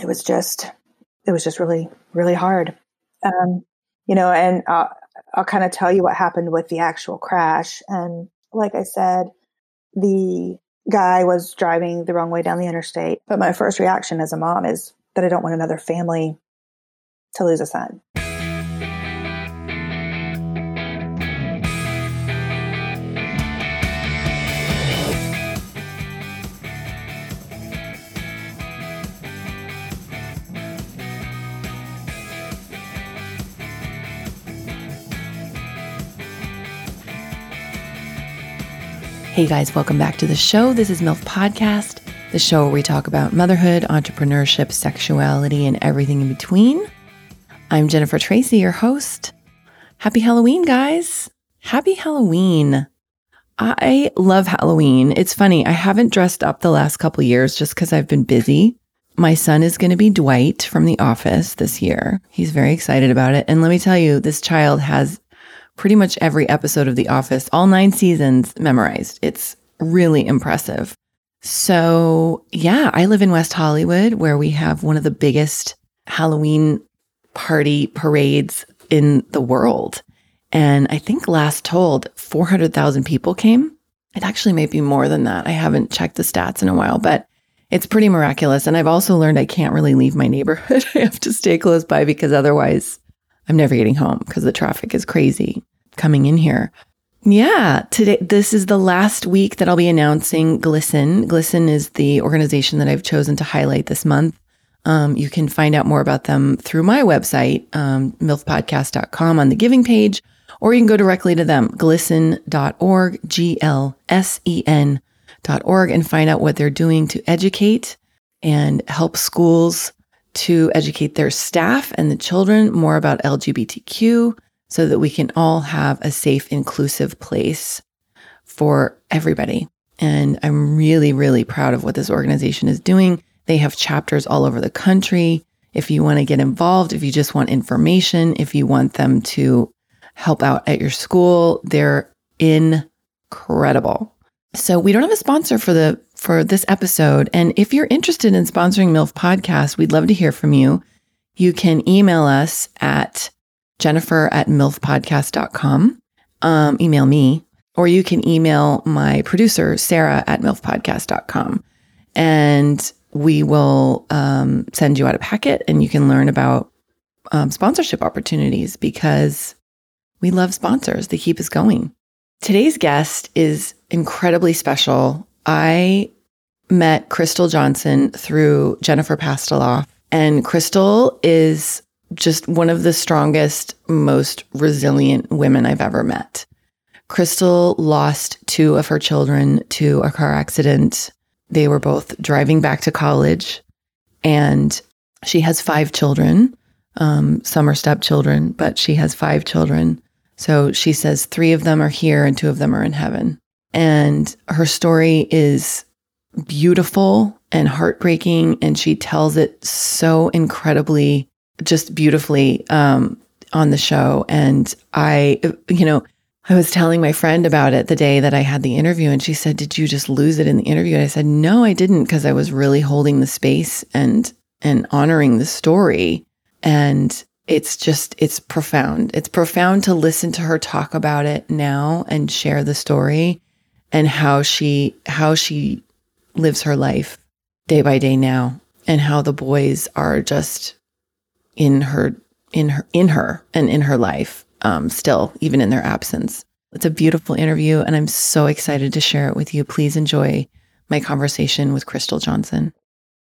it was just, it was just really, really hard. Um, you know, and uh, I'll kind of tell you what happened with the actual crash. And like I said, the guy was driving the wrong way down the interstate. But my first reaction as a mom is that I don't want another family to lose a son. Hey guys, welcome back to the show. This is MILF Podcast, the show where we talk about motherhood, entrepreneurship, sexuality, and everything in between. I'm Jennifer Tracy, your host. Happy Halloween, guys. Happy Halloween. I love Halloween. It's funny, I haven't dressed up the last couple years just because I've been busy. My son is going to be Dwight from The Office this year. He's very excited about it. And let me tell you, this child has pretty much every episode of The Office, all nine seasons memorized. It's really impressive. So, yeah, I live in West Hollywood where we have one of the biggest Halloween party parades in the world. And I think last told 400,000 people came. It actually may be more than that. I haven't checked the stats in a while, but it's pretty miraculous. And I've also learned I can't really leave my neighborhood. I have to stay close by because otherwise I'm never getting home because the traffic is crazy coming in here. Yeah, today this is the last week that I'll be announcing GLSEN. GLSEN is the organization that I've chosen to highlight this month. Um, you can find out more about them through my website, um, milfpodcast.com on the giving page, or you can go directly to them, glsen.org, G L S E N.org, and find out what they're doing to educate and help schools to educate their staff and the children more about LGBTQ so that we can all have a safe, inclusive place for everybody. And I'm really, really proud of what this organization is doing. They have chapters all over the country. If you want to get involved, if you just want information, if you want them to help out at your school, they're incredible. So we don't have a sponsor for the for this episode. And if you're interested in sponsoring MILF Podcast, we'd love to hear from you. You can email us at jennifer at milfpodcast.com. Um, email me, or you can email my producer, Sarah at milfpodcast.com. And we will um, send you out a packet and you can learn about um, sponsorship opportunities because we love sponsors. They keep us going. Today's guest is incredibly special. I met Crystal Johnson through Jennifer Pastiloff, and Crystal is just one of the strongest, most resilient women I've ever met. Crystal lost two of her children to a car accident. They were both driving back to college, and she has five children. Um, some are stepchildren, but she has five children. So she says three of them are here and two of them are in heaven. And her story is beautiful and heartbreaking, and she tells it so incredibly just beautifully um, on the show. And I, you know, I was telling my friend about it the day that I had the interview, and she said, Did you just lose it in the interview? And I said, No, I didn't, because I was really holding the space and and honoring the story. And it's just it's profound. It's profound to listen to her talk about it now and share the story and how she how she lives her life day by day now and how the boys are just in her in her in her and in her life um, still even in their absence. It's a beautiful interview and i'm so excited to share it with you. Please enjoy my conversation with crystal johnson.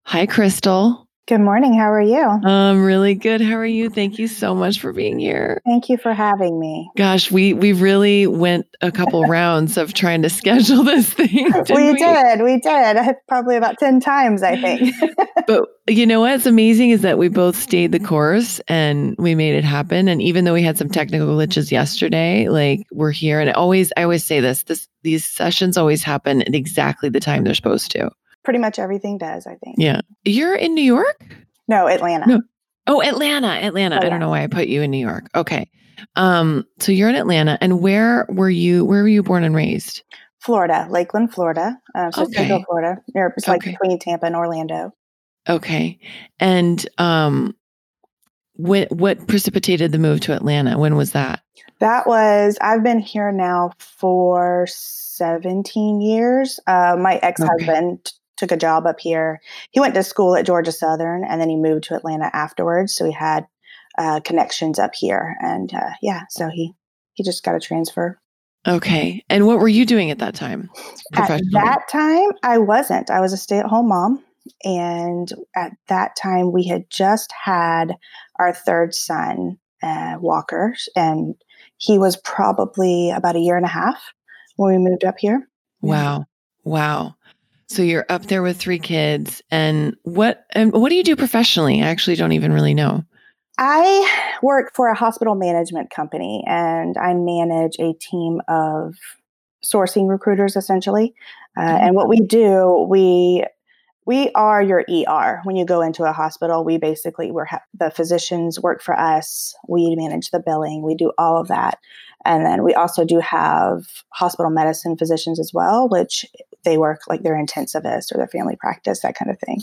Hi crystal Good morning. How are you? I'm really good. How are you? Thank you so much for being here. Thank you for having me. Gosh, we we really went a couple rounds of trying to schedule this thing. We, we, did. We did. Probably about 10 times, I think. but you know what's amazing is that we both stayed the course and we made it happen. And even though we had some technical glitches yesterday, like we're here. And always I always say this, this these sessions always happen at exactly the time they're supposed to pretty much everything does, I think. Yeah. You're in New York? No, Atlanta. No. Oh, Atlanta, Atlanta. Oh, I don't know why I put you in New York. Okay. Um, so you're in Atlanta and where were you where were you born and raised? Florida, Lakeland, Florida. Uh, so okay. Central Florida. Near it's like okay. between Tampa and Orlando. Okay. And um what what precipitated the move to Atlanta? When was that? That was I've been here now for 17 years. Uh, my ex-husband okay. Took a job up here. He went to school at Georgia Southern and then he moved to Atlanta afterwards, so he had uh, connections up here and uh, yeah, so he he just got a transfer. Okay. And what were you doing at that time? At that time, I wasn't. I was a stay at home mom. And at that time, we had just had our third son, uh, Walker, and he was probably about a year and a half when we moved up here. Wow. Wow. So you're up there with three kids and what and what do you do professionally? I actually don't even really know. I work for a hospital management company and I manage a team of sourcing recruiters essentially. Uh, mm-hmm. And what we do, we we are your ER. When you go into a hospital, we basically we're ha- the physicians work for us. We manage the billing. We do all of that, and then we also do have hospital medicine physicians as well, which they work like their intensivist or their family practice, that kind of thing.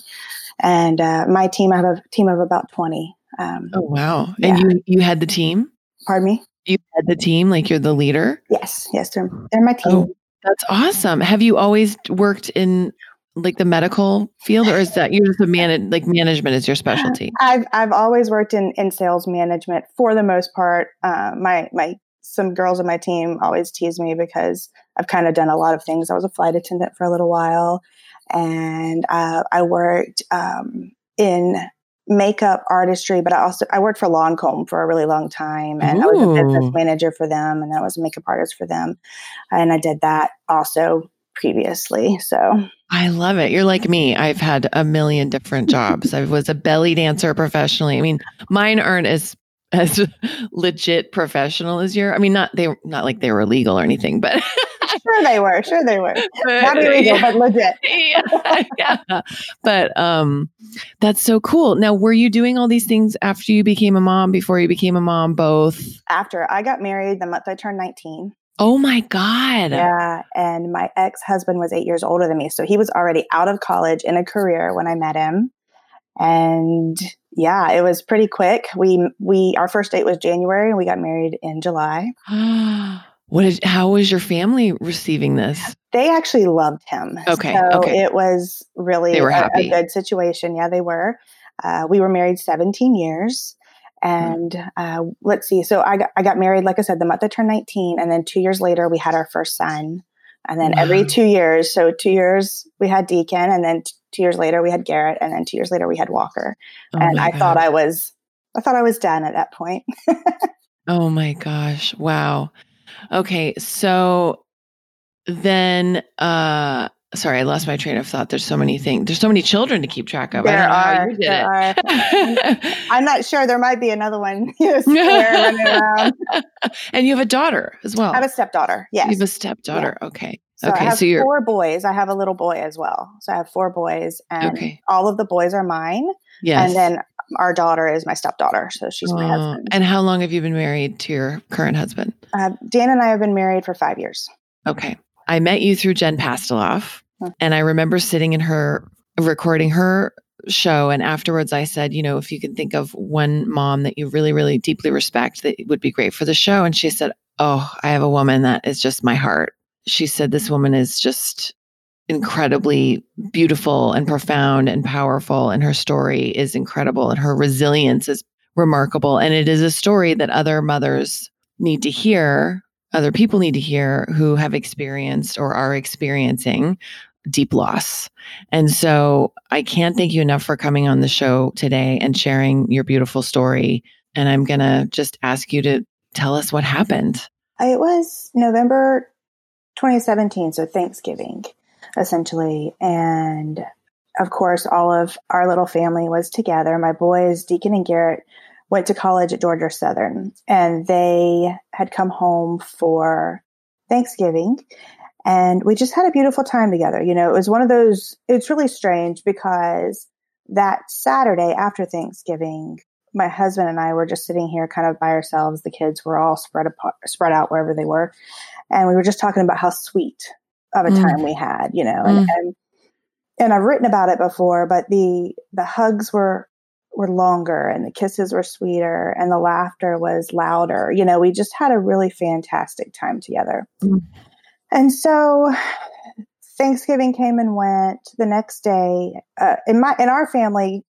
And uh, my team, I have a team of about twenty um, oh wow! Yeah. And you you had the team? Pardon me. You had the team, like you're the leader. Yes, yes, they're they're my team. Oh, that's awesome. Have you always worked in like the medical field, or is that you're just a man like management is your specialty? I've I've always worked in in sales management for the most part. Uh, my my some girls on my team always tease me because I've kind of done a lot of things. I was a flight attendant for a little while, and uh, I worked um, in makeup artistry, but I also I worked for Lancome for a really long time, and Ooh. I was a business manager for them, and I was a makeup artist for them, and I did that also previously. So I love it. You're like me. I've had a million different jobs. I was a belly dancer professionally. I mean, mine aren't as as legit professional as your. I mean, not they not like they were illegal or anything, but sure they were. Sure they were. Not illegal, yeah. but legit. yeah, yeah. But um, that's so cool. Now, were you doing all these things after you became a mom? Before you became a mom? Both. After I got married, the month I turned nineteen. Oh my God. Yeah. And my ex husband was eight years older than me. So he was already out of college in a career when I met him. And yeah, it was pretty quick. We we our first date was January and we got married in July. What is, how was your family receiving this? They actually loved him. Okay. So okay. it was really they were a, a good situation. Yeah, they were. Uh, we were married 17 years. Mm-hmm. And uh, let's see. So I got, I got married, like I said, the month I turned 19. And then two years later, we had our first son. And then wow. every two years, so two years we had Deacon, and then two years later we had Garrett, and then two years later we had Walker. Oh and I God. thought I was, I thought I was done at that point. oh my gosh! Wow. Okay, so then uh sorry, I lost my train of thought. There's so many things. There's so many children to keep track of. There are. There are. I'm not sure. There might be another one running around. And you have a daughter as well. I have a stepdaughter. Yes. You have a stepdaughter. Yeah. Okay. So okay. I have so you're four boys. I have a little boy as well. So I have four boys, and okay. all of the boys are mine. Yes. And then our daughter is my stepdaughter, so she's my oh, husband. And how long have you been married to your current husband? Uh, Dan and I have been married for five years. Okay. I met you through Jen Pastiloff, huh. and I remember sitting in her recording her show and afterwards I said, you know, if you can think of one mom that you really really deeply respect that would be great for the show and she said, "Oh, I have a woman that is just my heart." She said this woman is just incredibly beautiful and profound and powerful and her story is incredible and her resilience is remarkable and it is a story that other mothers need to hear other people need to hear who have experienced or are experiencing deep loss. And so I can't thank you enough for coming on the show today and sharing your beautiful story. And I'm going to just ask you to tell us what happened. It was November 2017, so Thanksgiving essentially. And of course, all of our little family was together. My boys, Deacon and Garrett, went to college at Georgia Southern, and they had come home for Thanksgiving. And we just had a beautiful time together. You know, it was one of those, it's really strange because that Saturday after Thanksgiving, my husband and I were just sitting here kind of by ourselves. The kids were all spread apart, spread out wherever they were. And we were just talking about how sweet of a mm. time we had, you know, and, mm. and and I've written about it before, but the the hugs were were longer and the kisses were sweeter and the laughter was louder. You know, we just had a really fantastic time together. Mm. And so Thanksgiving came and went. The next day, uh, in my in our family,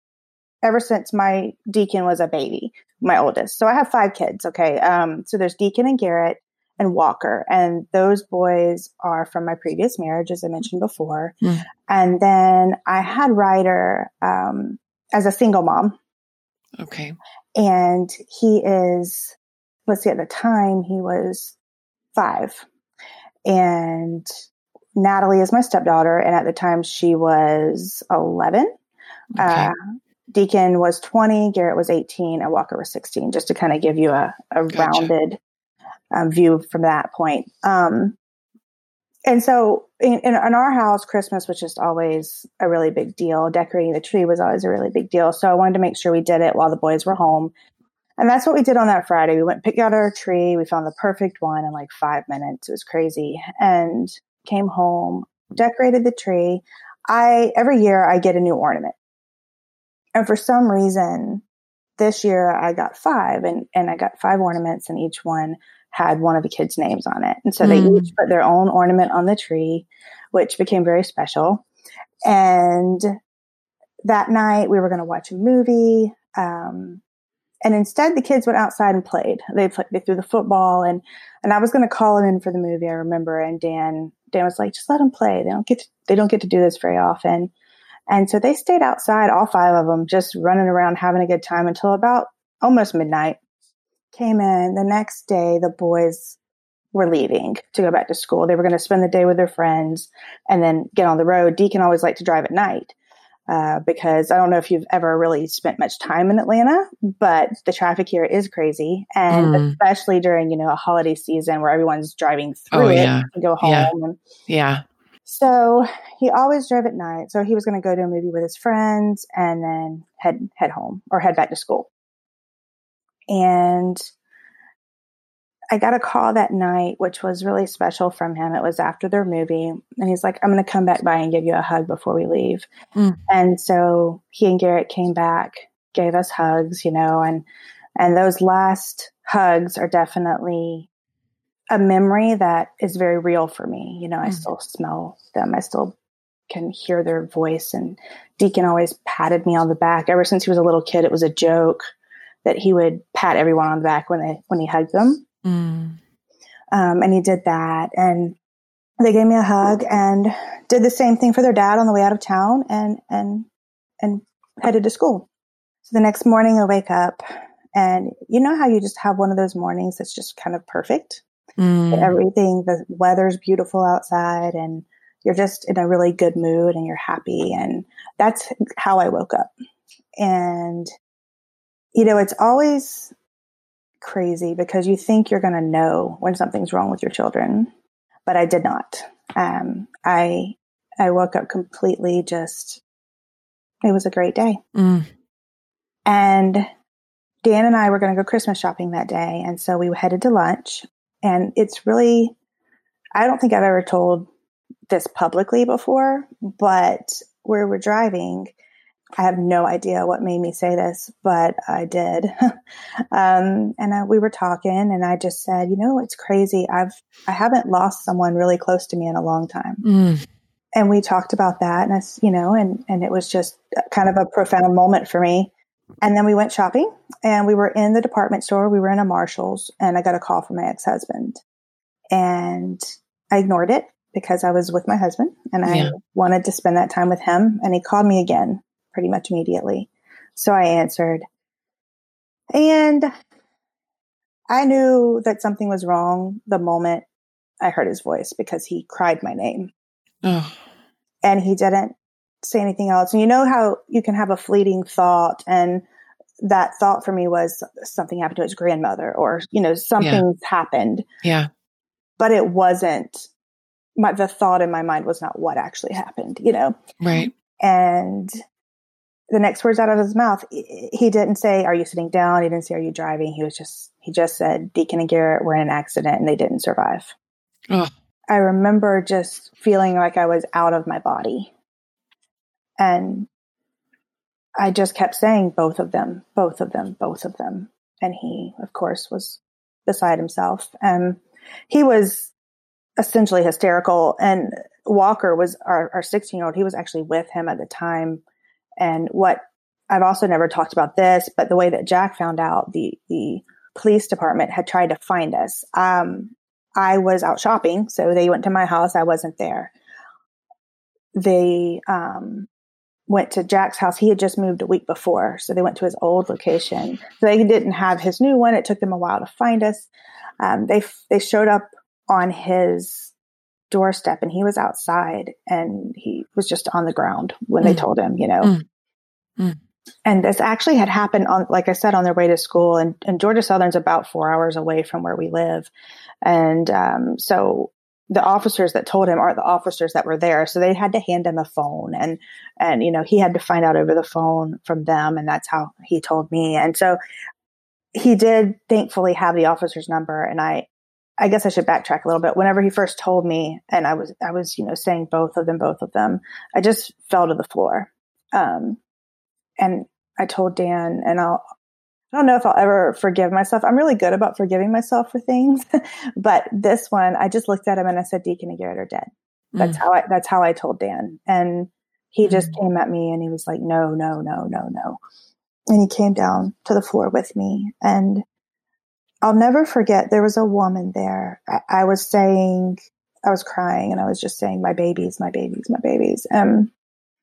ever since my Deacon was a baby, my oldest. So I have five kids. Okay, um, so there's Deacon and Garrett and Walker, and those boys are from my previous marriage, as I mentioned before. Mm. And then I had Ryder um, as a single mom. Okay, and he is. Let's see. At the time, he was five, and Natalie is my stepdaughter, and at the time she was 11. Okay. Uh, Deacon was 20, Garrett was 18, and Walker was 16, just to kind of give you a, a gotcha. rounded um, view from that point. Um, and so in, in, our house, Christmas was just always a really big deal. Decorating the tree was always a really big deal. So I wanted to make sure we did it while the boys were home. And that's what we did on that Friday. We went picked out our tree. We found the perfect one in like five minutes. It was crazy. And came home, decorated the tree. I every year I get a new ornament. And for some reason, this year I got five and, and I got five ornaments and each one had one of the kids' names on it. And so mm. they hmm. each put their own ornament on the tree, which became very special. And that night we were going to watch a movie. Um, and instead the kids went outside and played. They played, they threw the football and, and I was going to call them in for the movie. I remember. And Dan, Dan was like, just let them play. They don't get to, they don't get to do this very often. And so they stayed outside, all five of them, just running around having a good time until about almost midnight. Came in the next day, the boys were leaving to go back to school. They were going to spend the day with their friends and then get on the road. Deacon always liked to drive at night uh, because I don't know if you've ever really spent much time in Atlanta, but the traffic here is crazy. And mm. especially during, you know, a holiday season where everyone's driving through oh, it yeah. to go home. Yeah. And, yeah. So he always drove at night. So he was going to go to a movie with his friends and then head head home or head back to school. And I got a call that night, which was really special from him. It was after their movie, and he's like, "I'm going to come back by and give you a hug before we leave." Mm. And so he and Garrett came back, gave us hugs, you know, and and those last hugs are definitely a memory that is very real for me. You know, I mm. still smell them. I still can hear their voice. And Deacon always patted me on the back. Ever since he was a little kid, it was a joke that he would pat everyone on the back when they when he hugged them. Mm. Um, and he did that, and they gave me a hug and did the same thing for their dad on the way out of town, and and and headed to school. So the next morning, I wake up, and you know how you just have one of those mornings that's just kind of perfect Mm. Everything, the weather's beautiful outside and you're just in a really good mood and you're happy. And that's how I woke up. And, you know, it's always crazy because you think you're going to know when something's wrong with your children, but I did not. Um, I, I woke up completely just, it was a great day. Mm. And Dan and I were going to go Christmas shopping that day. And so we headed to lunch and it's really, I don't think I've ever told this publicly before, but where we're driving, I have no idea what made me say this, but I did. um, and uh, we were talking, and I just said, you know, it's crazy. I've I haven't lost someone really close to me in a long time. Mm. And we talked about that, and I, you know, and and it was just kind of a profound moment for me. And then we went shopping and we were in the department store. We were in a Marshall's and I got a call from my ex husband. And I ignored it because I was with my husband and I yeah. wanted to spend that time with him. And he called me again pretty much immediately. So I answered. And I knew that something was wrong the moment I heard his voice because he cried my name. Oh. And he didn't say anything else. And you know how you can have a fleeting thought and that thought for me was something happened to his grandmother or, you know, something's yeah. happened. Yeah. But it wasn't my, the thought in my mind was not what actually happened, you know? Right. And the next words out of his mouth, he didn't say, are you sitting down? He didn't say, are you driving? He was just, he just said, Deacon and Garrett were in an accident and they didn't survive. Oh. I remember just feeling like I was out of my body And I just kept saying both of them, both of them, both of them. And he, of course, was beside himself. And he was essentially hysterical. And Walker was our 16 year old. He was actually with him at the time. And what I've also never talked about this, but the way that Jack found out, the, the police department had tried to find us. Um, I was out shopping, so they went to my house. I wasn't there. They um, went to Jack's house. He had just moved a week before, so they went to his old location. They didn't have his new one. It took them a while to find us. Um, they they showed up on his doorstep, and he was outside, and he was just on the ground when mm. they told him, you know. Mm. Mm. And this actually had happened on, like I said, on their way to school. And, and Georgia Southern's about four hours away from where we live. And um, so the officers that told him aren't the officers that were there. So they had to hand him a phone and, and, you know, he had to find out over the phone from them. And that's how he told me. And so he did thankfully have the officer's number. And I, I guess I should backtrack a little bit. Whenever he first told me and I was, I was, you know, saying both of them, both of them, I just fell to the floor. Um, and I told Dan and I'll, I don't know if I'll ever forgive myself. I'm really good about forgiving myself for things, but this one, I just looked at him and I said, Deacon and Garrett are dead. That's mm. how I, that's how I told Dan. And he mm. just came at me and he was like, no, no, no, no, no. And he came down to the floor with me and I'll never forget there was a woman there. I, I was saying, I was crying and I was just saying, my babies, my babies, my babies. Um,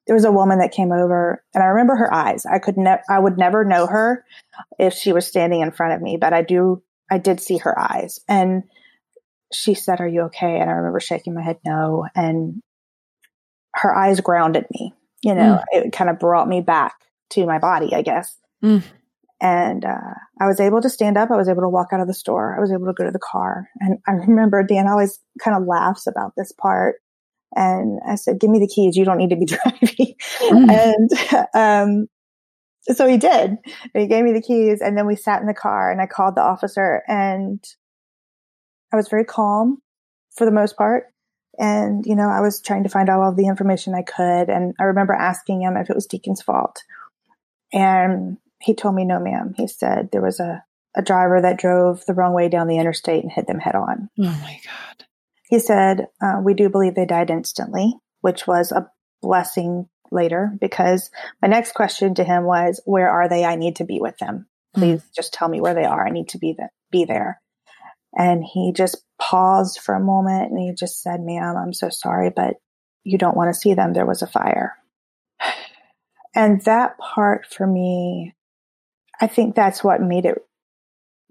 there was a woman that came over and I remember her eyes. I could ne- I would never know her if she was standing in front of me, but I do I did see her eyes and she said, "Are you okay?" And I remember shaking my head no and her eyes grounded me. You know, mm. it kind of brought me back to my body, I guess. Mm. And uh, I was able to stand up. I was able to walk out of the store. I was able to go to the car. And I remember Dan always kind of laughs about this part and I said, give me the keys. You don't need to be driving. Mm. and, um, so he did. He gave me the keys and then we sat in the car and I called the officer and I was very calm for the most part. And, you know, I was trying to find out all the information I could. And I remember asking him if it was Deacon's fault. And he told me, no, ma'am. He said there was a, a driver that drove the wrong way down the interstate and hit them head on. Oh my God. He said, uh, We do believe they died instantly, which was a blessing later because my next question to him was, Where are they? I need to be with them. Hmm. Please mm. just tell me where they are. I need to be, th- be there. And he just paused for a moment and he just said, Ma'am, I'm so sorry, but you don't want to see them. There was a fire. And that part for me, I think that's what made it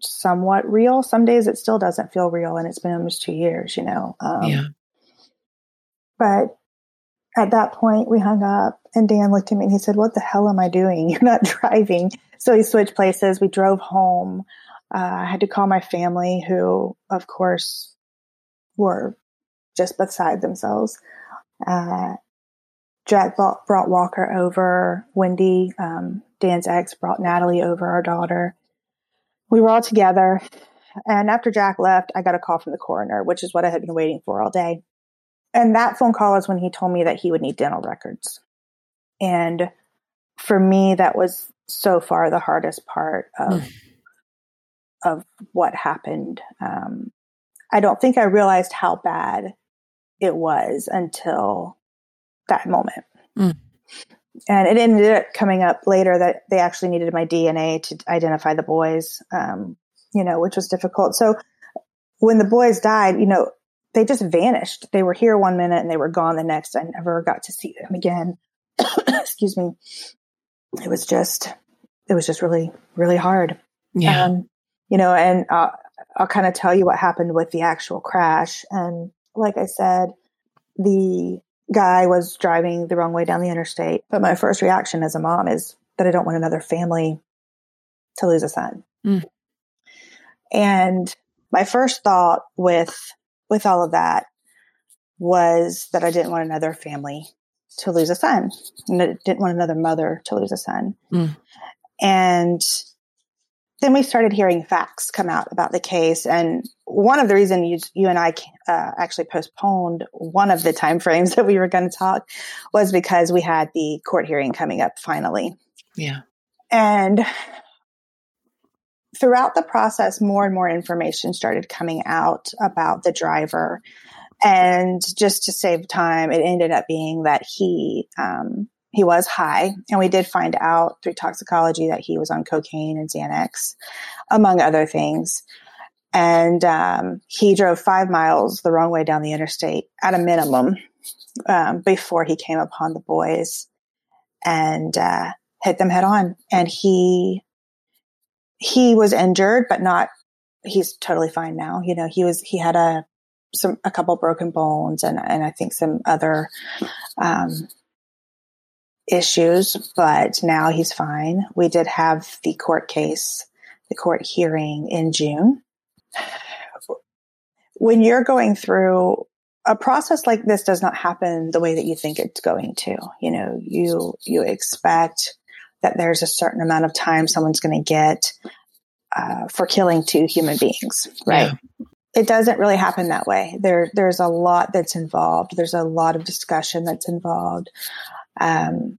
somewhat real. Some days it still doesn't feel real, and it's been almost two years, you know. Um, yeah. But at that point, we hung up, and Dan looked at me and he said, "What the hell am I doing? You're not driving." So he switched places. We drove home. Uh, I had to call my family, who, of course, were just beside themselves. Uh, Jack brought, brought, Walker over. Wendy, um, Dan's ex, brought Natalie over, our daughter we were all together. And after Jack left, I got a call from the coroner, which is what I had been waiting for all day. And that phone call is when he told me that he would need dental records. And for me, that was so far the hardest part of mm. of what happened. Um, I don't think I realized how bad it was until that moment. Mm and it ended up coming up later that they actually needed my DNA to identify the boys, um, you know, which was difficult. So when the boys died, you know, they just vanished. They were here one minute and they were gone the next. I never got to see them again. Excuse me. It was just, it was just really, really hard. Yeah. Um, you know, and uh, I'll kind of tell you what happened with the actual crash. And like I said, the guy was driving the wrong way down the interstate. But my first reaction as a mom is that I don't want another family to lose a son. Mm. And my first thought with with all of that was that I didn't want another family to lose a son. And I didn't want another mother to lose a son. Mm. And then we started hearing facts come out about the case. And one of the reasons you, you and I uh, actually postponed one of the time frames that we were going to talk was because we had the court hearing coming up finally. Yeah. And throughout the process, more and more information started coming out about the driver. And just to save time, it ended up being that he um, he was high, and we did find out through toxicology that he was on cocaine and Xanax, among other things. And um, he drove five miles the wrong way down the interstate at a minimum um, before he came upon the boys and uh, hit them head on. And he he was injured, but not. He's totally fine now. You know, he was he had a some a couple broken bones and and I think some other um, issues, but now he's fine. We did have the court case, the court hearing in June. When you're going through a process like this does not happen the way that you think it's going to. You know, you you expect that there's a certain amount of time someone's going to get uh, for killing two human beings, right? Yeah. It doesn't really happen that way. There, there's a lot that's involved. There's a lot of discussion that's involved, um,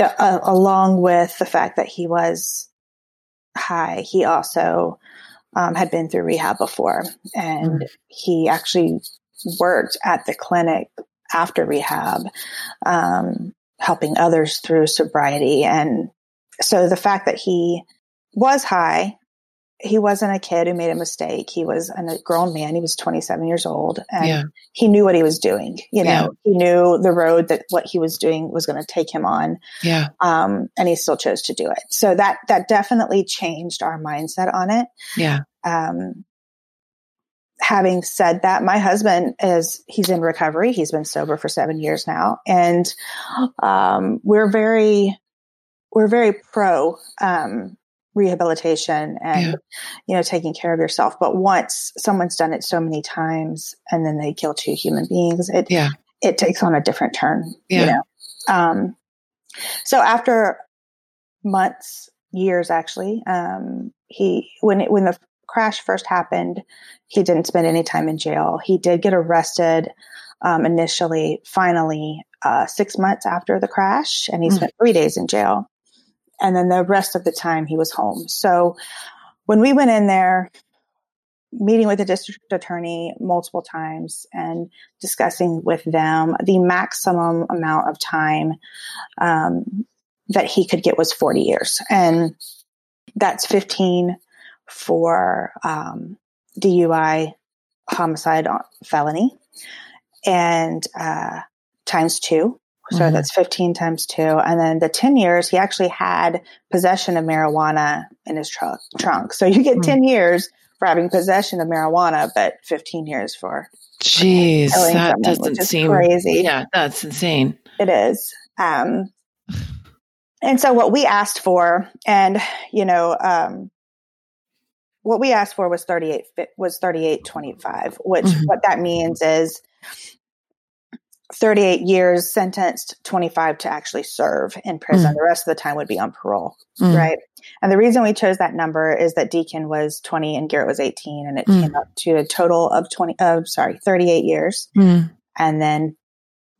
uh, along with the fact that he was high. He also um, had been through rehab before, and mm. he actually worked at the clinic after rehab, um, helping others through sobriety. And so the fact that he was high, he wasn't a kid who made a mistake. He was a grown man. He was 27 years old and yeah. he knew what he was doing. You know, yeah. he knew the road that what he was doing was going to take him on. Yeah. Um, and he still chose to do it. So that, that definitely changed our mindset on it. Yeah. Um, having said that, my husband is he's in recovery. He's been sober for seven years now, and um, we're very we're very pro um, rehabilitation and yeah. you know taking care of yourself. But once someone's done it so many times and then they kill two human beings, it yeah. it takes on a different turn. Yeah. You know. Um, so after months, years actually, um, he when it, when the crash first happened, he didn't spend any time in jail. He did get arrested um, initially, finally, uh, six months after the crash, and he mm. spent three days in jail. And then the rest of the time he was home. So when we went in there, meeting with the district attorney multiple times and discussing with them the maximum amount of time um, that he could get was 40 years. And that's 15 for um, DUI, homicide, felony, and uh, times two. So mm-hmm. that's 15 times two. And then the 10 years, he actually had possession of marijuana in his tr- trunk. So you get mm-hmm. 10 years for having possession of marijuana, but 15 years for. Jeez, that doesn't seem crazy. Yeah, that's insane. It is. Um, and so what we asked for, and, you know, um, what we asked for was 38 was 3825 which mm-hmm. what that means is 38 years sentenced 25 to actually serve in prison mm-hmm. the rest of the time would be on parole mm-hmm. right and the reason we chose that number is that deacon was 20 and garrett was 18 and it mm. came up to a total of 20 uh, sorry 38 years mm. and then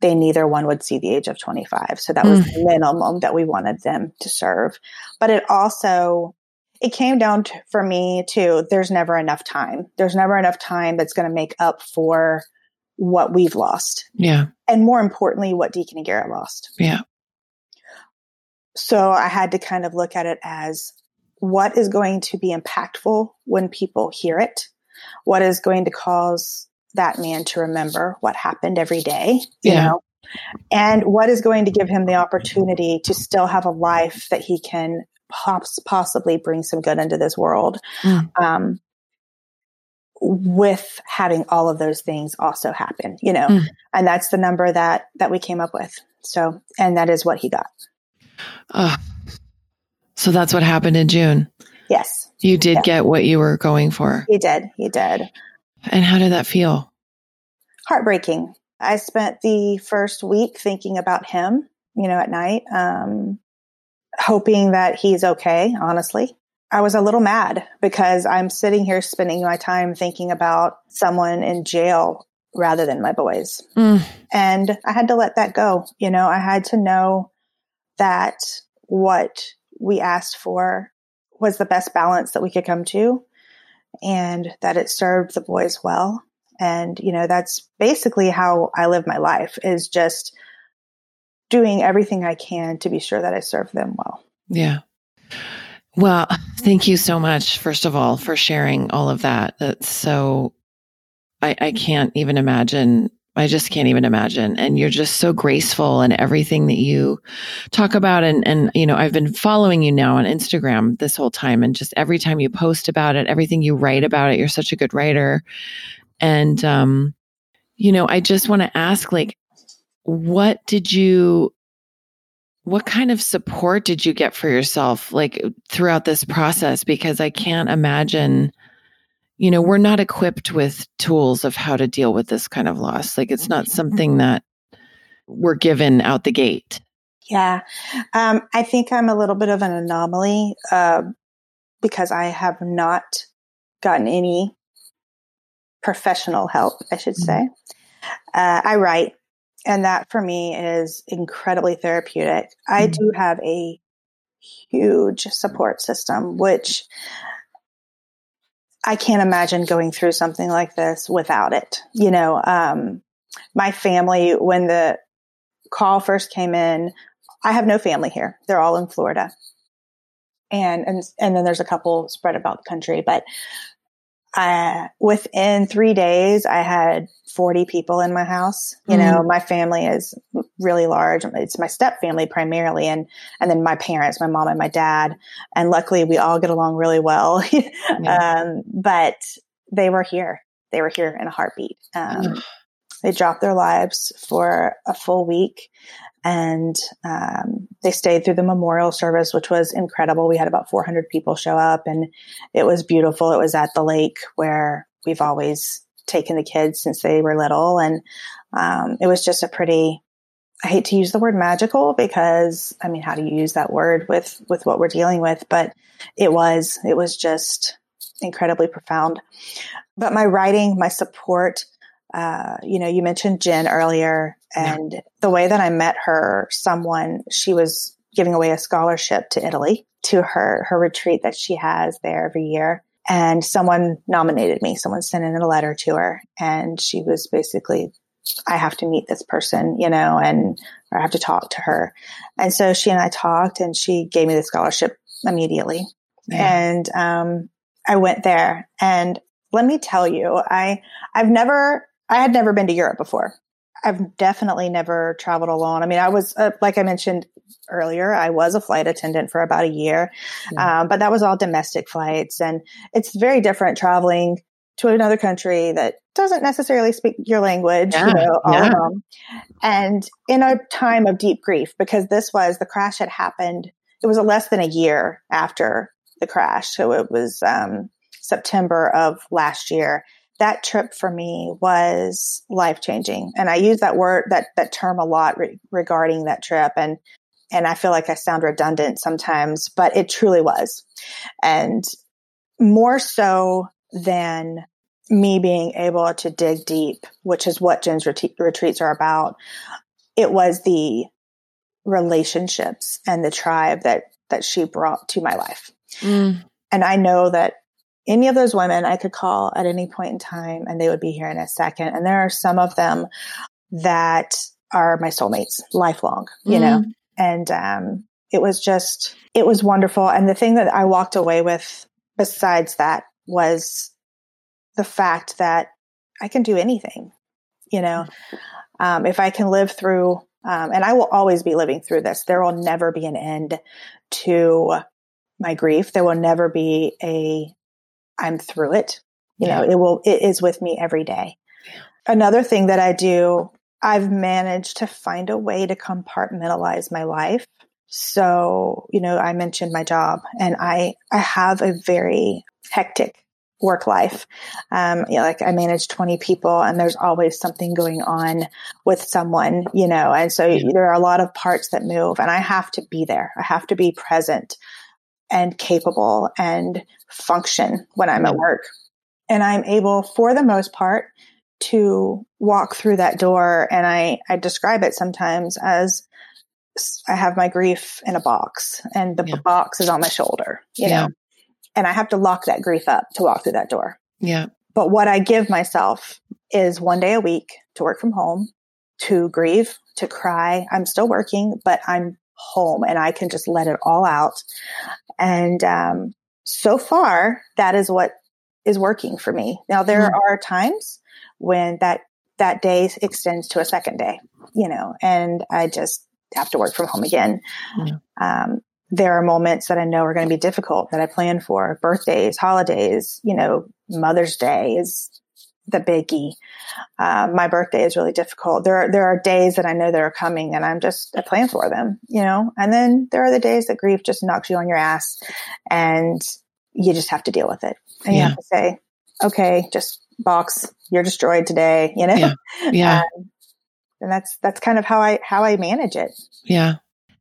they neither one would see the age of 25 so that was mm. the minimum that we wanted them to serve but it also it came down to, for me to there's never enough time. There's never enough time that's going to make up for what we've lost. Yeah. And more importantly, what Deacon and Garrett lost. Yeah. So I had to kind of look at it as what is going to be impactful when people hear it? What is going to cause that man to remember what happened every day? You yeah. know? And what is going to give him the opportunity to still have a life that he can pops, possibly bring some good into this world. Mm. Um, with having all of those things also happen, you know, mm. and that's the number that that we came up with. So, and that is what he got. Uh, so that's what happened in June. Yes, you did yeah. get what you were going for. He did. He did. And how did that feel? Heartbreaking. I spent the first week thinking about him, you know, at night. Um, hoping that he's okay, honestly. I was a little mad because I'm sitting here spending my time thinking about someone in jail rather than my boys. Mm. And I had to let that go. You know, I had to know that what we asked for was the best balance that we could come to and that it served the boys well. And, you know, that's basically how I live my life is just doing everything I can to be sure that I serve them well. Yeah. Well, thank you so much, first of all, for sharing all of that. That's so, I, I can't even imagine. I just can't even imagine. And you're just so graceful in everything that you talk about. And, and, you know, I've been following you now on Instagram this whole time. And just every time you post about it, everything you write about it, you're such a good writer. And, um, you know, I just want to ask, like, what did you what kind of support did you get for yourself like throughout this process? Because i can't imagine you know we're not equipped with tools of how to deal with this kind of loss. Like it's not something that we're given out the gate. Yeah. Um, i think i'm a little bit of an anomaly uh, because i have not gotten any professional help i should mm-hmm. say uh, i write and that for me is incredibly therapeutic. Mm-hmm. I do have a huge support system, which I can't imagine going through something like this without it. You know, um, my family, when the call first came in, I have no family here. They're all in Florida. And, and, and then there's a couple spread about the country, but uh, within three days, I had 40 people in my house. You mm know, my family is really large. It's my step family primarily, and and then my parents, my mom and my dad. And luckily, we all get along really well. yeah. um, but they were here. They were here in a heartbeat. Um, they dropped their lives for a full week and um, they stayed through the memorial service, which was incredible. We had about 400 people show up, and it was beautiful. It was at the lake where we've always taken the kids since they were little, and um, it was just a pretty. I hate to use the word magical because I mean, how do you use that word with with what we're dealing with? But it was it was just incredibly profound. But my writing, my support, uh, you know, you mentioned Jen earlier, and yeah. the way that I met her, someone she was giving away a scholarship to Italy to her her retreat that she has there every year, and someone nominated me. Someone sent in a letter to her, and she was basically, I have to meet this person, you know, and I have to talk to her, and so she and I talked, and she gave me the scholarship immediately, yeah. and um, I went there, and let me tell you, I I've never I had never been to Europe before. I've definitely never traveled alone. I mean, I was, uh, like I mentioned earlier, I was a flight attendant for about a year, yeah. um, but that was all domestic flights. And it's very different traveling to another country that doesn't necessarily speak your language, yeah. you know, all yeah. alone. And in a time of deep grief, because this was the crash had happened, it was a less than a year after the crash. So it was um, September of last year that trip for me was life changing. And I use that word, that, that term a lot re- regarding that trip. And, and I feel like I sound redundant sometimes, but it truly was. And more so than me being able to dig deep, which is what Jen's ret- retreats are about. It was the relationships and the tribe that, that she brought to my life. Mm. And I know that any of those women I could call at any point in time and they would be here in a second. And there are some of them that are my soulmates lifelong, you mm. know, and, um, it was just, it was wonderful. And the thing that I walked away with besides that was the fact that I can do anything, you know, um, if I can live through, um, and I will always be living through this. There will never be an end to my grief. There will never be a I'm through it. You know, it will, it is with me every day. Another thing that I do, I've managed to find a way to compartmentalize my life. So, you know, I mentioned my job and I, I have a very hectic work life. Um, you know, like I manage 20 people and there's always something going on with someone, you know, and so there are a lot of parts that move and I have to be there. I have to be present and capable and function when I'm at mm-hmm. work. And I'm able, for the most part, to walk through that door. And I, I describe it sometimes as I have my grief in a box and the Yeah. box is on my shoulder, you Yeah. know, and I have to lock that grief up to walk through that door. Yeah. But what I give myself is one day a week to work from home, to grieve, to cry. I'm still working, but I'm home and I can just let it all out. And um, so far, that is what is working for me. Now, there Mhm. are times when that that day extends to a second day, you know, and I just have to work from home again. Yeah. Um, there are moments that I know are going to be difficult that I plan for birthdays, holidays, you know, Mother's Day is the biggie. Um, my birthday is really difficult. There are, there are days that I know that are coming and I'm just, I plan for them, you know, and then there are the days that grief just knocks you on your ass and you just have to deal with it. And you have to say, okay, just box, you're destroyed today, you know? Yeah. Yeah. Um, and that's, that's kind of how I, how I manage it. Yeah.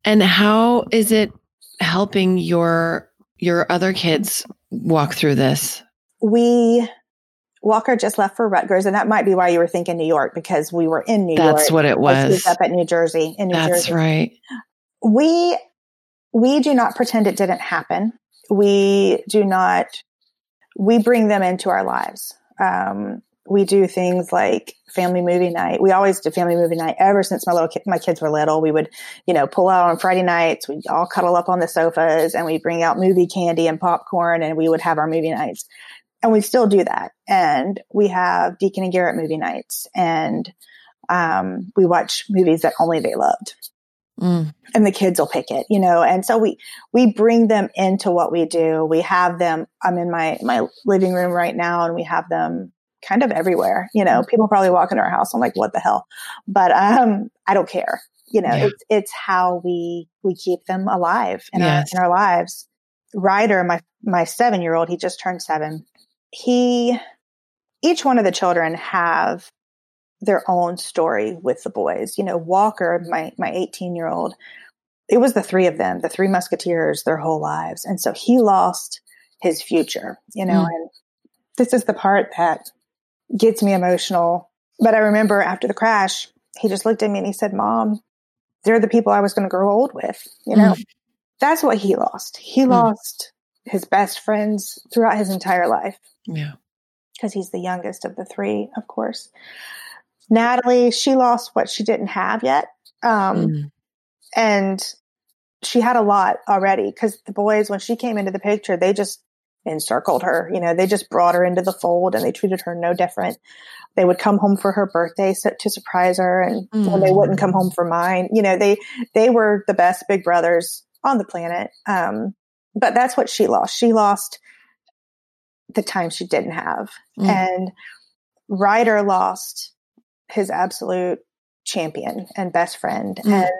And how is it helping your your other kids walk through this? We, Walker just left for Rutgers, and that might be why you were thinking New York because we were in New That's York. That's what it as he was. up at New Jersey in New That's Jersey. right. We we do not pretend it didn't happen. We do not. We bring them into our lives. Um, we do things like family movie night. We always do family movie night ever since my little ki- my kids were little. We would, you know, pull out on Friday nights. We'd all cuddle up on the sofas and we'd bring out movie candy and popcorn and we would have our movie nights. And we still do that. And we have Deacon and Garrett movie nights and um, we watch movies that only they loved Mm. and the kids will pick it, you know. And so we we bring them into what we do. We have them. I'm in my my living room right now, and we have them kind of everywhere. You know, people probably walk into our house. I'm like, what the hell? But um, I don't care. You know, Yeah. it's it's how we we keep them alive in Yes. our in our lives. Ryder, my my seven year old, he just turned seven. He, each one of the children have their own story with the boys. You know, Walker, my my 18 year old, it was the three of them, the three musketeers, their whole lives, and so he lost his future. You know, Mm. and this is the part that gets me emotional. But I remember after the crash, he just looked at me and he said, "Mom, they're the people I was going to grow old with." You know, that's what he lost. He Mm. lost his best friends throughout his entire life Yeah. because he's the youngest of the three, of course. Natalie, she lost what she didn't have yet. Um, Mm. And she had a lot already because the boys, when she came into the picture, they just encircled her. You know, they just brought her into the fold and they treated her no different. They would come home for her birthday so, to surprise her, and when they Mm. wouldn't come home for mine, you know, they they were the best big brothers on the planet. Um, but that's what she lost. She lost the time she didn't have, Mm. and Ryder lost his absolute champion and best friend. Mm. And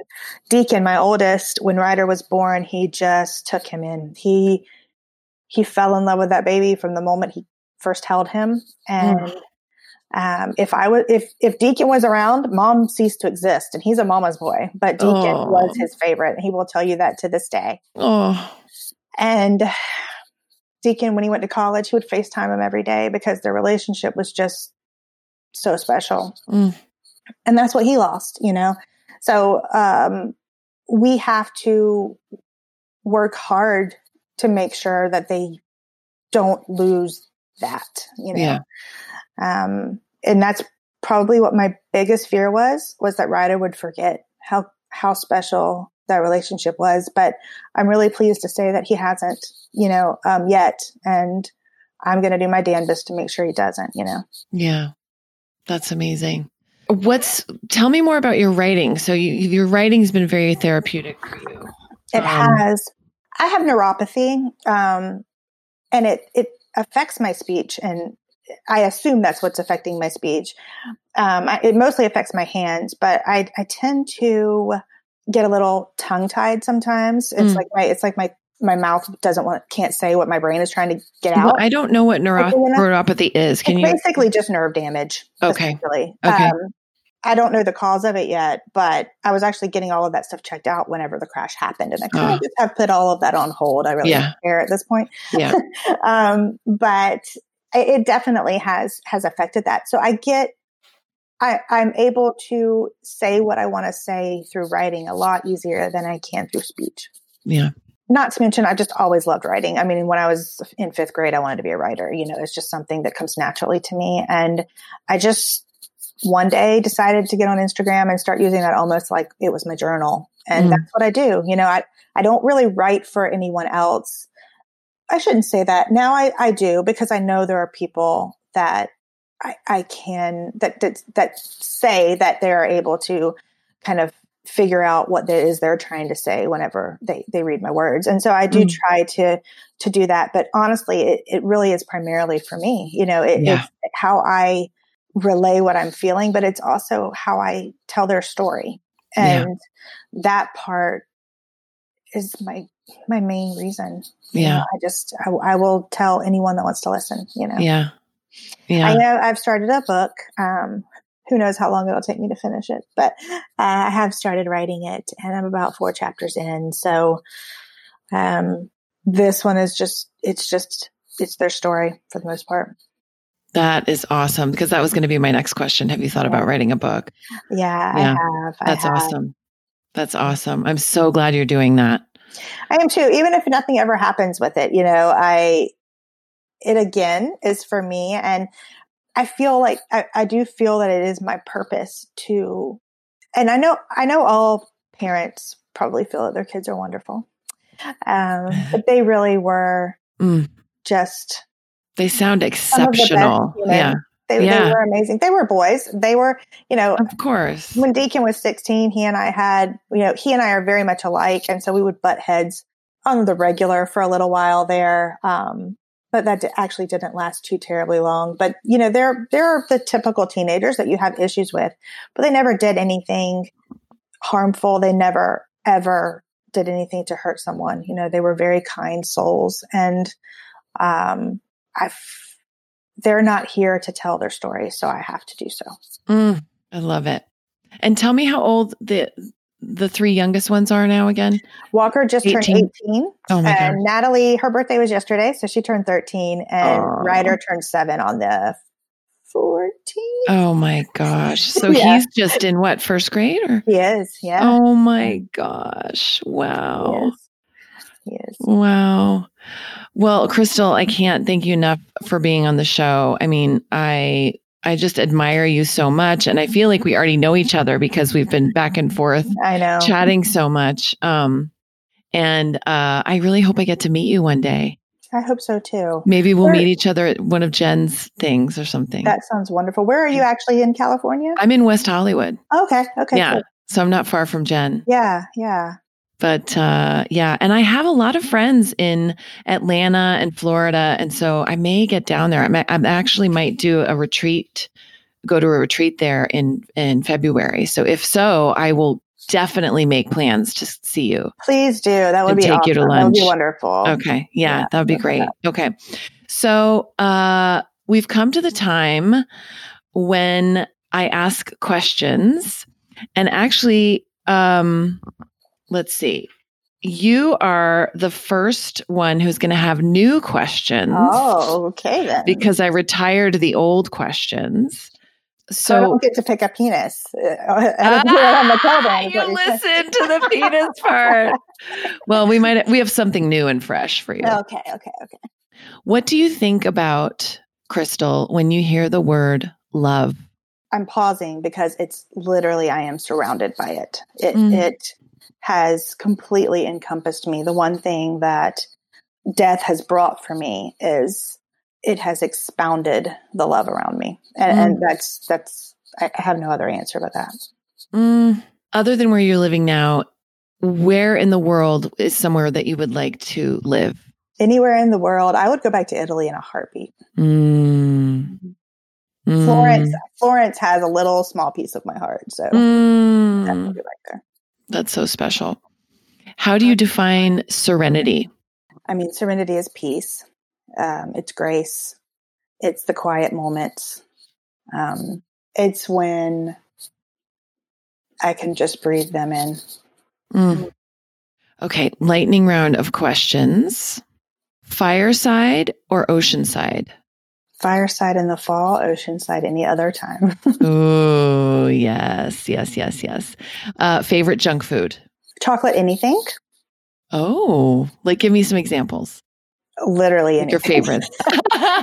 Deacon, my oldest, when Ryder was born, he just took him in. He he fell in love with that baby from the moment he first held him. And um, if I was if if Deacon was around, Mom ceased to exist, and he's a mama's boy. But Deacon Oh. was his favorite, and he will tell you that to this day. Oh. And Deacon, when he went to college, he would FaceTime him every day because their relationship was just so special. Mm. And that's what he lost, you know? So um, we have to work hard to make sure that they don't lose that, you know? Yeah. Um, and that's probably what my biggest fear was, was that Ryder would forget how, how special that relationship was. But I'm really pleased to say that he hasn't, you know, um, yet. And I'm going to do my damnedest to make sure he doesn't, you know. Yeah. That's amazing. What's tell me more about your writing. So you, your writing's been very therapeutic for you. It Um, has. I have neuropathy, um, and it it affects my speech, and I assume that's what's affecting my speech. Um, I, it mostly affects my hands, but I I tend to get a little tongue tied sometimes. It's Mm. like my it's like my my mouth doesn't want can't say what my brain is trying to get Well, out. I don't know what neuro- Okay, you know- neuropathy is. Can it's you? basically just nerve damage. Okay. Okay. Um, I don't know the cause of it yet, but I was actually getting all of that stuff checked out whenever the crash happened. And I kind Oh. of just have put all of that on hold. I really Yeah. don't care at this point. Yeah. um, but it definitely has has affected that. So I get I, I'm able to say what I want to say through writing a lot easier than I can through speech. Yeah. Not to mention, I just always loved writing. I mean, when I was in fifth grade, I wanted to be a writer. You know, it's just something that comes naturally to me. And I just one day decided to get on Instagram and start using that almost like it was my journal. And Mm. that's what I do. You know, I, I don't really write for anyone else. I shouldn't say that. Now I, I do because I know there are people that I, I can that, that that say that they're able to kind of figure out what it is they're trying to say whenever they, they read my words. And so I do Mm. try to to do that. But honestly, it, it really is primarily for me. You know, it, Yeah. it's how I relay what I'm feeling, but it's also how I tell their story. Yeah. And that part is my my main reason. You Yeah. know, I just I, I will tell anyone that wants to listen. You know, Yeah. I know I've started a book. Um, who knows how long it'll take me to finish it, but uh, I have started writing it, and I'm about four chapters in. So, um, this one is just it's just it's their story for the most part. That is awesome because that was going to be my next question. Have you thought about writing a book? Yeah, Yeah. I have. I That's have. awesome. That's awesome. I'm so glad you're doing that. I am too. Even if nothing ever happens with it, you know, I, it again is for me. And I feel like I, I do feel that it is my purpose to, and I know, I know all parents probably feel that their kids are wonderful. Um, but they really were Mm. just, They sound of the best exceptional. humans. Yeah. they, Yeah. they were amazing. They were boys. They were, you know, Of course. when Deacon was 16, he and I had, you know, he and I are very much alike. And so we would butt heads on the regular for a little while there. Um, but that actually didn't last too terribly long. But, you know, they're, they're the typical teenagers that you have issues with, but they never did anything harmful. They never, ever did anything to hurt someone. You know, they were very kind souls. And, um, I, they're not here to tell their story. So I have to do so. Mm, I love it. And tell me how old the the three youngest ones are now again. Walker just turned 18. 18. Oh my and god. Natalie, her birthday was yesterday, so she turned 13, and Aw. Ryder turned seven on the 14th. Oh my gosh. So Yeah. he's just in what, first grade or He is, yeah. Oh my gosh. Wow. He is. He is. Wow. Well, Crystal, I can't thank you enough for being on the show. I mean, I I just admire you so much and I feel like we already know each other because we've been back and forth I know. chatting so much. Um and uh I really hope I get to meet you one day. I hope so too. Maybe we'll Where- meet each other at one of Jen's things or something. That sounds wonderful. Where are you actually in California? I'm in West Hollywood. Okay. Okay. yeah. cool. So I'm not far from Jen. Yeah. Yeah. But uh yeah and i have a lot of friends in atlanta and florida and so i may get down there i might, I actually might do a retreat go to a retreat there in in february so if so i will definitely make plans to see you Please do. That would be take you to awesome. That would be lunch. wonderful. okay yeah, Yeah, that would be great that. okay so uh we've come to the time when i ask questions and actually um let's see you are the first one who's going to have new questions Oh, okay then. because I retired the old questions. so I don't get to pick a penis. Uh, I don't do it on the program, Ah, you listen to the penis part. Well, we might we have something new and fresh for you. Okay. Okay. Okay. What do you think about Crystal when you hear the word love? I'm pausing because it's literally I am surrounded by it. It Mm. it has completely encompassed me. The one thing that death has brought for me is it has expounded the love around me, and, and that's that's I I have no other answer but that. Mm, other than where you're living now, where in the world is somewhere that you would like to live? Anywhere in the world, I would go back to Italy in a heartbeat. Mm. Mm. Florence, Florence has a little small piece of my heart, so Mm. definitely back there. That's so special. How do you define serenity? I mean, serenity is peace. Um, it's grace. It's the quiet moments. Um, it's when I can just breathe them in. Mm. Okay, lightning round of questions. Fireside or oceanside? Fireside in the fall, oceanside any other time. oh, yes, yes, yes, yes. Uh, favorite junk food? Chocolate anything. Oh, like give me some examples. Literally anything. Your favorites.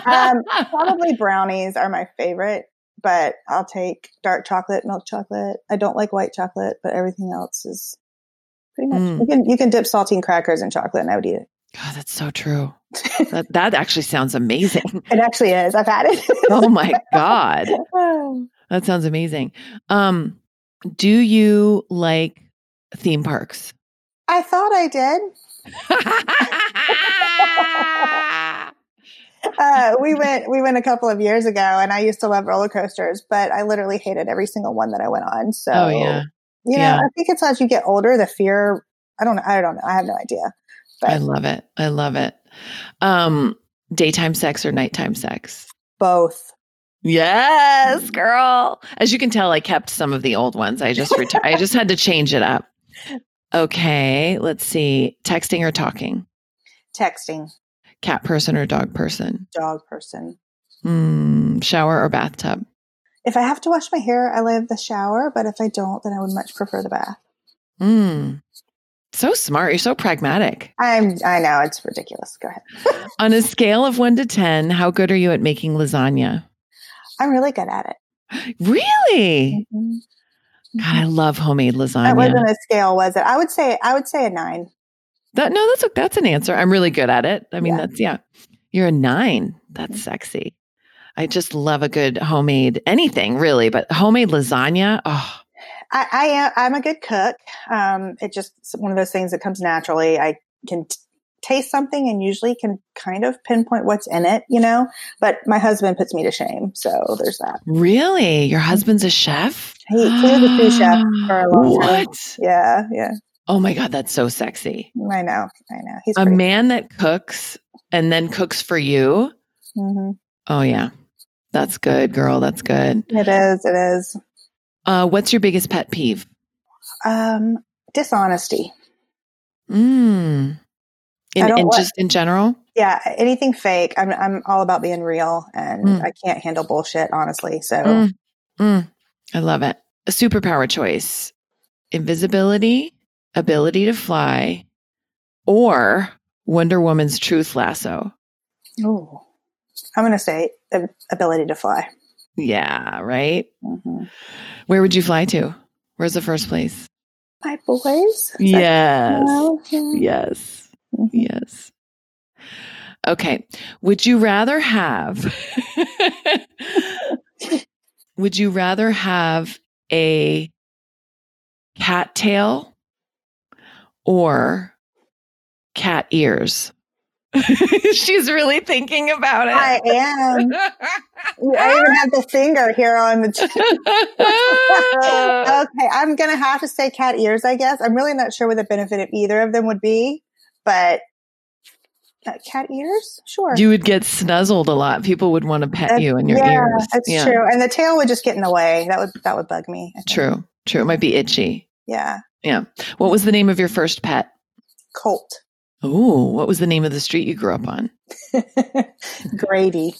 um, probably brownies are my favorite, but I'll take dark chocolate, milk chocolate. I don't like white chocolate, but everything else is pretty much. Mm. You can you can dip saltine crackers in chocolate, and I would eat it. God, that's so true. that that actually sounds amazing. It actually is. I've had it. oh my god, that sounds amazing. Um, do you like theme parks? I thought I did. uh, we went we went a couple of years ago, and I used to love roller coasters, but I literally hated every single one that I went on. So, oh yeah, you know, yeah. I think it's as you get older, the fear. I don't know. I don't know. I have no idea. But. I love it. I love it. Um, daytime sex or nighttime sex? Both. Yes, girl. As you can tell, I kept some of the old ones. I just reti- I just had to change it up. Okay, let's see. Texting or talking? Texting. Cat person or dog person? Dog person. Mm, shower or bathtub? If I have to wash my hair, I love the shower, but if I don't, then I would much prefer the bath. Mm. So smart. You're so pragmatic. I'm I know, it's ridiculous. Go ahead. On a scale of 1 to 10, how good are you at making lasagna? I'm really good at it. Really? Mm-hmm. God, I love homemade lasagna. That wasn't a scale, was it? I would say I would say a nine. That no, that's a, that's an answer. I'm really good at it. I mean, yeah. that's yeah. You're a nine. That's mm-hmm. sexy. I just love a good homemade anything, really, but homemade lasagna. Oh, I, I am. I'm a good cook. Um, it just one of those things that comes naturally. I can t- taste something and usually can kind of pinpoint what's in it, you know. But my husband puts me to shame, so there's that. Really, your husband's a chef? He, he was a sous chef for a long what? time. Yeah, yeah. Oh my god, that's so sexy. I know, I know. He's a man that cooks and then cooks for you. Mm-hmm. Oh yeah, that's good, girl. That's good. It is. It is. Uh, what's your biggest pet peeve? Um, dishonesty. Mm. In, in just in general? Yeah, anything fake. I'm I'm all about being real, and mm. I can't handle bullshit, honestly. So, mm. Mm. I love it. A superpower choice: invisibility, ability to fly, or Wonder Woman's truth lasso. Oh, I'm going to say ability to fly. Yeah, right. Mm-hmm. Where would you fly to? Where's the first place? My boys. Yes. Yes. Mm-hmm. Yes. Okay. Would you rather have Would you rather have a cat tail or cat ears? She's really thinking about it. I am. I even have the finger here on the. okay, I'm gonna have to say cat ears. I guess I'm really not sure what the benefit of either of them would be, but uh, cat ears, sure. You would get snuzzled a lot. People would want to pet that's, you in your yeah, ears. That's yeah. That's true, and the tail would just get in the way. That would that would bug me. True, true. It might be itchy. Yeah. Yeah. What was the name of your first pet? Colt. Oh, what was the name of the street you grew up on? Grady.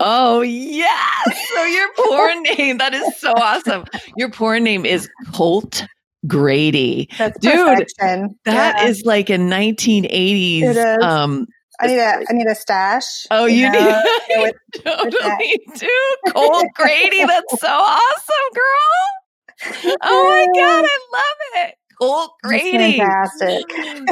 Oh, yes. So your poor name, that is so awesome. Your poor name is Colt Grady. That's Dude, perfection. That yeah. is like a 1980s um I need a I need a stash. Oh, you, you know, need with, totally with do. Colt Grady, that's so awesome, girl. Oh my god, I love it. Colt Grady. Fantastic.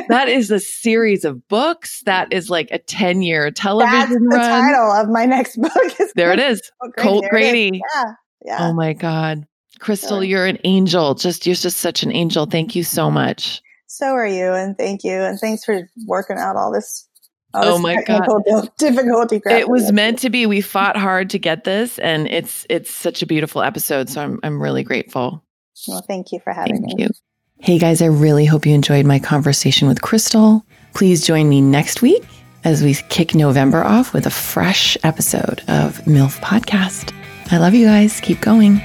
that is a series of books. That is like a 10 year television That's the title of my next book. Is there it is. Colt Grady. Colt Grady. Yeah. Yeah. Oh my God. Crystal, you're an angel. Just you're just such an angel. Thank you so much. So are you, and thank you, and thanks for working out all this. All oh my god, difficulty. It was meant to be. We fought hard to get this, and it's it's such a beautiful episode. So I'm I'm really grateful. Well, thank you for having thank me. You. Hey guys, I really hope you enjoyed my conversation with Crystal. Please join me next week as we kick November off with a fresh episode of MILF Podcast. I love you guys. Keep going.